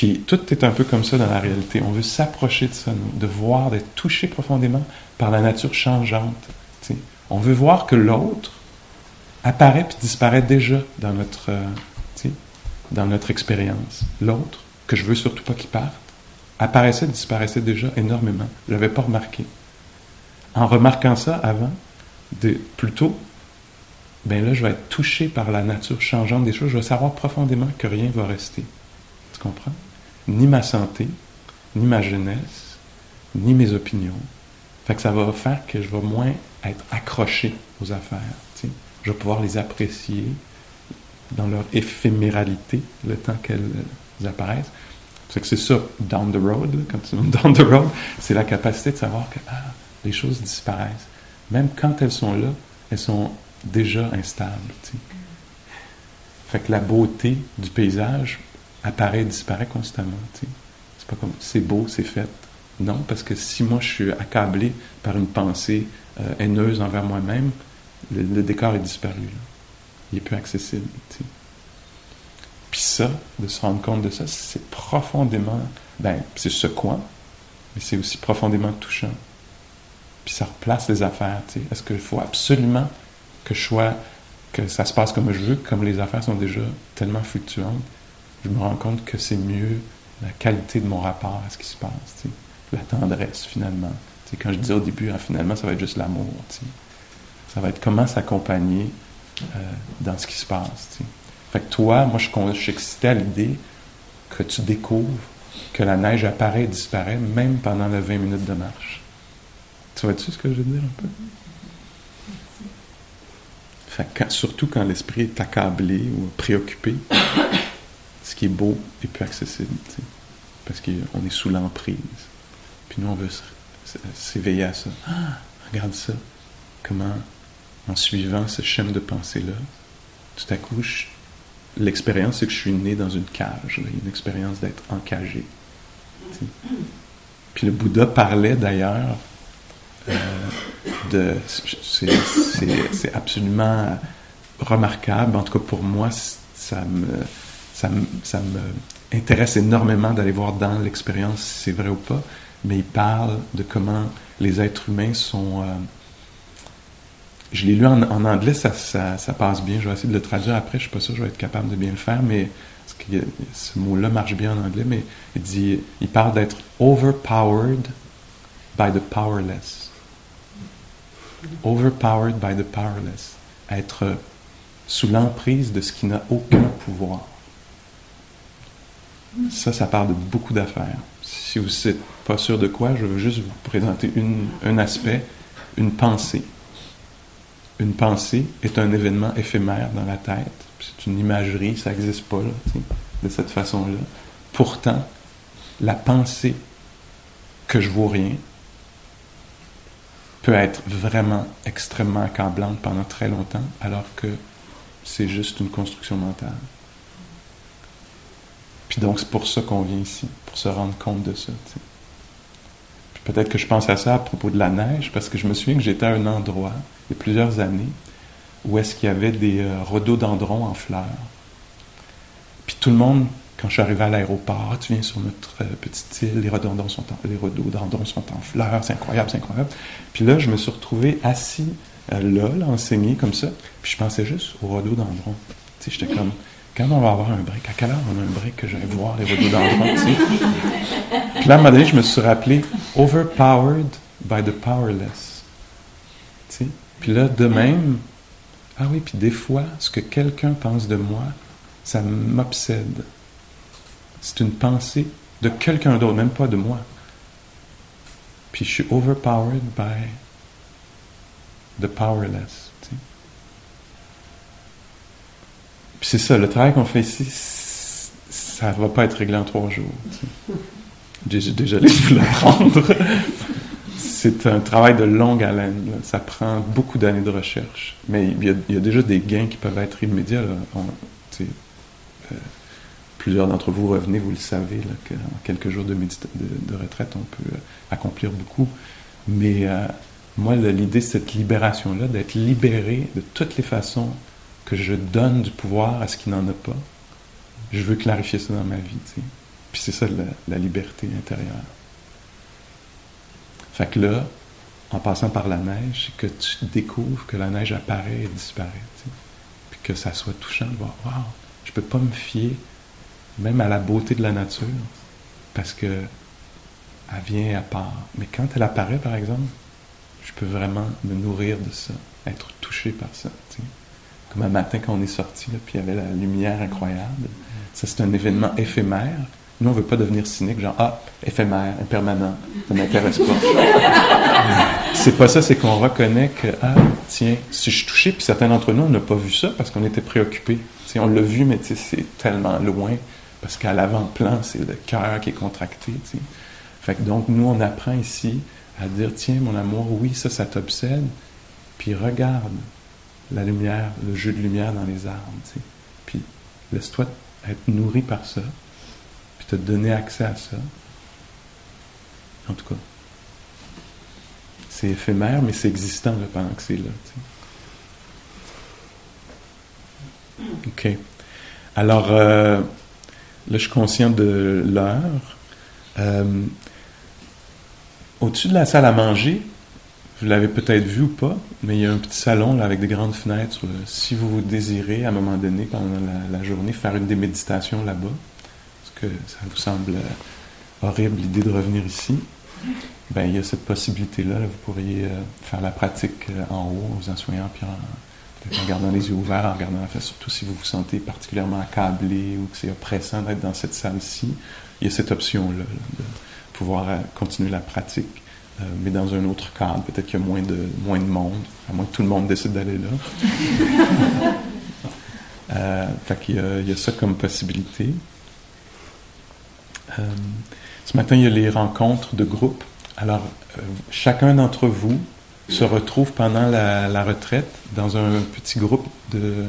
Puis tout est un peu comme ça dans la réalité. On veut s'approcher de ça, de voir, d'être touché profondément par la nature changeante. On veut voir que l'autre apparaît puis disparaît déjà dans notre, euh, dans notre expérience. L'autre, que je veux surtout pas qu'il parte, apparaissait, disparaissait déjà énormément. Je l'avais pas remarqué. En remarquant ça avant, de, plus tôt, ben là, je vais être touché par la nature changeante des choses. Je vais savoir profondément que rien va rester. Tu comprends? Ni ma santé, ni ma jeunesse, ni mes opinions. Fait que ça va faire que je vais moins être accroché aux affaires. tu sais. Je vais pouvoir les apprécier dans leur éphéméralité, le temps qu'elles apparaissent. Fait que c'est ça, down the road, quand tu dis down the road, c'est la capacité de savoir que ah, les choses disparaissent. Même quand elles sont là, elles sont déjà instables. tu sais. Fait que la beauté du paysage apparaît et disparaît constamment. C'est pas comme c'est beau, c'est fait. Non, parce que si moi je suis accablé par une pensée euh, haineuse envers moi-même, le, décor est disparu. il est plus accessible. Puis ça, de se rendre compte de ça, c'est profondément, ben, c'est secouant, mais c'est aussi profondément touchant. Puis ça replace les affaires. Est-ce qu'il faut absolument que je sois, que ça se passe comme je veux, comme les affaires sont déjà tellement fluctuantes? Je me rends compte que c'est mieux la qualité de mon rapport à ce qui se passe, la tendresse finalement. quand je disais au début, ah, finalement, ça va être juste l'amour. Ça va être comment s'accompagner euh, dans ce qui se passe. Fait que toi, moi, je, suis excité à l'idée que tu découvres que la neige apparaît et disparaît même pendant les 20 minutes de marche. Tu vois-tu ce que je veux dire un peu? Fait surtout quand l'esprit est accablé ou préoccupé, ce qui est beau est plus accessible, parce qu'on est sous l'emprise. Puis nous, on veut s'éveiller à ça. Ah, regarde ça. Comment, en suivant ce schéma de pensée-là, tout à coup, l'expérience, c'est que je suis né dans une cage. A une expérience d'être encagé. Puis le Bouddha parlait d'ailleurs euh, de. C'est absolument remarquable. En tout cas, pour moi, ça me, ça me, ça me intéresse énormément d'aller voir dans l'expérience si c'est vrai ou pas. Mais il parle de comment les êtres humains sont. Euh, je l'ai lu en, anglais, ça, ça, passe bien. Je vais essayer de le traduire après. Je ne suis pas sûr que je vais être capable de bien le faire, mais ce mot-là marche bien en anglais. Mais il dit, il parle d'être overpowered by the powerless. Overpowered by the powerless. Être sous l'emprise de ce qui n'a aucun pouvoir. Ça, ça parle de beaucoup d'affaires. Si vous n'êtes pas sûr de quoi, je veux juste vous présenter un aspect, une pensée une pensée est un événement éphémère dans la tête. C'est une imagerie, ça n'existe pas de cette façon-là. Pourtant, la pensée que je vaux rien peut être vraiment extrêmement accablante pendant très longtemps, alors que c'est juste une construction mentale. Puis donc, c'est pour ça qu'on vient ici, pour se rendre compte de ça. Peut-être que je pense à ça à propos de la neige, parce que je me souviens que j'étais à un endroit, il y a plusieurs années, où est-ce qu'il y avait des euh, rhododendrons en fleurs. Puis tout le monde, quand je suis arrivé à l'aéroport, tu viens sur notre euh, petite île, les rhododendrons sont en, les rhododendrons sont en fleurs, c'est incroyable, c'est incroyable. Puis là, je me suis retrouvé assis euh, là, là, enseigné comme ça, puis je pensais juste aux rhododendrons. Tu sais, j'étais comme quand on va avoir un break, à quelle heure on a un break que j'allais voir les rhododendrons? Puis là, à un moment donné, je me suis rappelé overpowered by the powerless. Puis là, de même, ah oui, puis des fois, ce que quelqu'un pense de moi, ça m'obsède. C'est une pensée de quelqu'un d'autre, même pas de moi. Puis je suis overpowered by the powerless. Puis c'est ça, le travail qu'on fait ici, ça va pas être réglé en trois jours. J'ai déjà laissé l'apprendre. c'est un travail de longue haleine. Ça prend beaucoup d'années de recherche. Mais il y, a, déjà des gains qui peuvent être immédiats. Euh, plusieurs d'entre vous revenez, vous le savez, qu'en quelques jours de, de, retraite, on peut euh, accomplir beaucoup. Mais euh, moi, l'idée, c'est cette libération-là, d'être libéré de toutes les façons que je donne du pouvoir à ce qui n'en a pas. Je veux clarifier ça dans ma vie. Puis c'est ça la, liberté intérieure. Fait que là, en passant par la neige, c'est que tu découvres que la neige apparaît et disparaît. Puis que ça soit touchant de voir, waouh, je peux pas me fier même à la beauté de la nature parce que elle vient à part. Mais quand elle apparaît, par exemple, je peux vraiment me nourrir de ça, être touché par ça comme un matin quand on est sorti, puis il y avait la lumière incroyable. Ça, c'est un événement éphémère. Nous, on ne veut pas devenir cynique, genre, ah, éphémère, impermanent, ça ne m'intéresse pas. c'est pas ça, c'est qu'on reconnaît que, ah, tiens, si je suis touché, puis certains d'entre nous, on n'a pas vu ça parce qu'on était préoccupés. on l'a vu, mais c'est tellement loin, parce qu'à l'avant-plan, c'est le cœur qui est contracté. Fait que donc, nous, on apprend ici à dire, tiens, mon amour, oui, ça, ça t'obsède, puis regarde, la lumière, le jeu de lumière dans les arbres. Puis laisse-toi être nourri par ça, puis te donner accès à ça. En tout cas, c'est éphémère, mais c'est existant pendant que c'est là. OK. Alors, euh, là, je suis conscient de l'heure. Euh, au-dessus de la salle à manger, vous l'avez peut-être vu ou pas, mais il y a un petit salon là, avec des grandes fenêtres. Si vous désirez, à un moment donné, pendant la, journée, faire une des méditations là-bas, parce que ça vous semble euh, horrible l'idée de revenir ici, ben, il y a cette possibilité-là. Vous pourriez faire la pratique en haut, en vous asseyant, puis en, en gardant les yeux ouverts, en regardant la face, surtout si vous vous sentez particulièrement accablé ou que c'est oppressant d'être dans cette salle-ci, il y a cette option-là de pouvoir euh, continuer la pratique, euh, mais dans un autre cadre. Peut-être qu'il y a moins de, moins de monde, à moins que tout le monde décide d'aller là. euh, fait qu'il y a, il y a ça comme possibilité. Euh, ce matin, il y a les rencontres de groupe. Alors, chacun d'entre vous se retrouve pendant la, retraite dans un petit groupe de,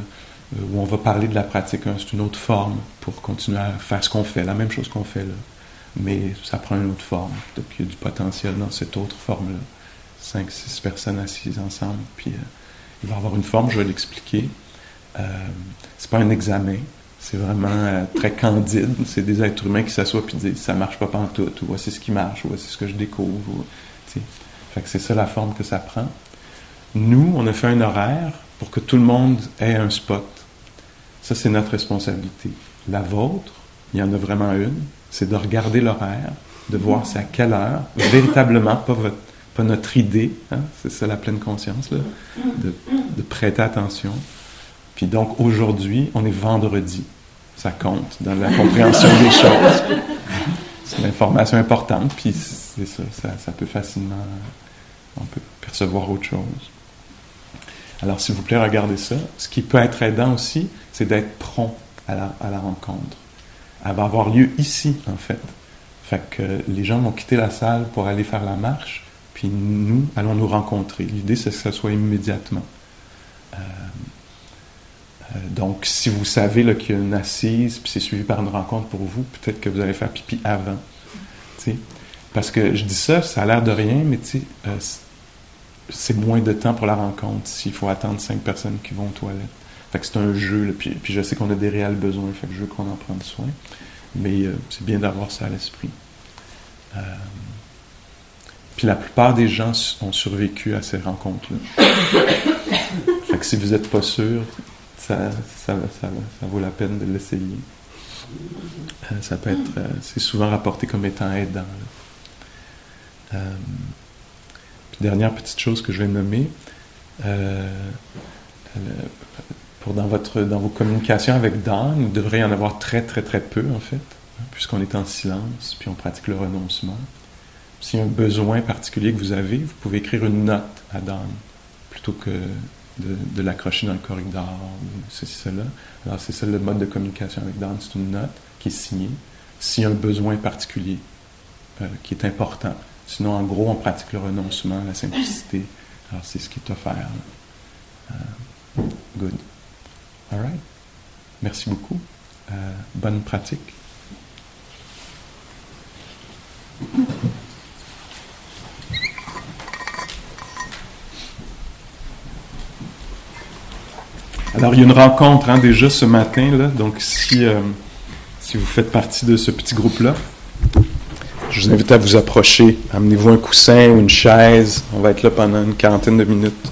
où on va parler de la pratique. Hein. C'est une autre forme pour continuer à faire ce qu'on fait, la même chose qu'on fait là. Mais ça prend une autre forme. Donc il y a du potentiel dans cette autre forme-là. Cinq, six personnes assises ensemble. Puis euh, il va avoir une forme, je vais l'expliquer. Euh, c'est pas un examen. C'est vraiment euh, très candide. C'est des êtres humains qui s'assoient et disent ça marche pas tout ou voici ce qui marche, ou voici ce que je découvre. Ou, fait c'est ça la forme que ça prend. Nous, on a fait un horaire pour que tout le monde ait un spot. Ça, c'est notre responsabilité. La vôtre, il y en a vraiment une, c'est de regarder l'horaire, de voir c'est à quelle heure, véritablement, pas, votre, pas notre idée, hein, c'est ça la pleine conscience, là, de, de prêter attention. Puis donc, aujourd'hui, on est vendredi. Ça compte dans la compréhension des choses. C'est l'information importante, puis c'est ça, ça, ça peut facilement on peut percevoir autre chose. Alors, s'il vous plaît, regardez ça. Ce qui peut être aidant aussi, c'est d'être prompt à la, à la, rencontre. Elle va avoir lieu ici, en fait. Fait que les gens vont quitter la salle pour aller faire la marche, puis nous allons nous rencontrer. L'idée, c'est que ça soit immédiatement. Euh, euh, donc, si vous savez qu'il y a une assise, puis c'est suivi par une rencontre pour vous, peut-être que vous allez faire pipi avant. Parce que je dis ça, ça a l'air de rien, mais euh, c'est moins de temps pour la rencontre s'il faut attendre cinq personnes qui vont aux toilettes. Fait que c'est un jeu, puis, puis, je sais qu'on a des réels besoins, fait que je veux qu'on en prenne soin. Mais euh, c'est bien d'avoir ça à l'esprit. Euh, puis la plupart des gens ont survécu à ces rencontres-là. fait que si vous n'êtes pas sûr, ça, ça, ça, vaut la peine de l'essayer. ça peut être, c'est souvent rapporté comme étant aidant. Euh, dernière petite chose que je vais nommer, euh, dans, votre, dans vos communications avec Dan, devrait y en avoir très très très peu en fait, hein, puisqu'on est en silence, puis on pratique le renoncement. S'il y a un besoin particulier que vous avez, vous pouvez écrire une note à Dan, plutôt que de, l'accrocher dans le corridor, ou ceci, cela. Alors c'est ça le mode de communication avec Dan, c'est une note qui est signée. S'il y a un besoin particulier euh, qui est important, Sinon, en gros, on pratique le renoncement, la simplicité. Alors, c'est ce qui est offert. Uh, good. All right. Merci beaucoup. Uh, bonne pratique. Alors, il y a une rencontre hein, déjà ce matin, là, donc si, euh, si vous faites partie de ce petit groupe-là, je vous invite à vous approcher. Amenez-vous un coussin ou une chaise. On va être là pendant une quarantaine de minutes.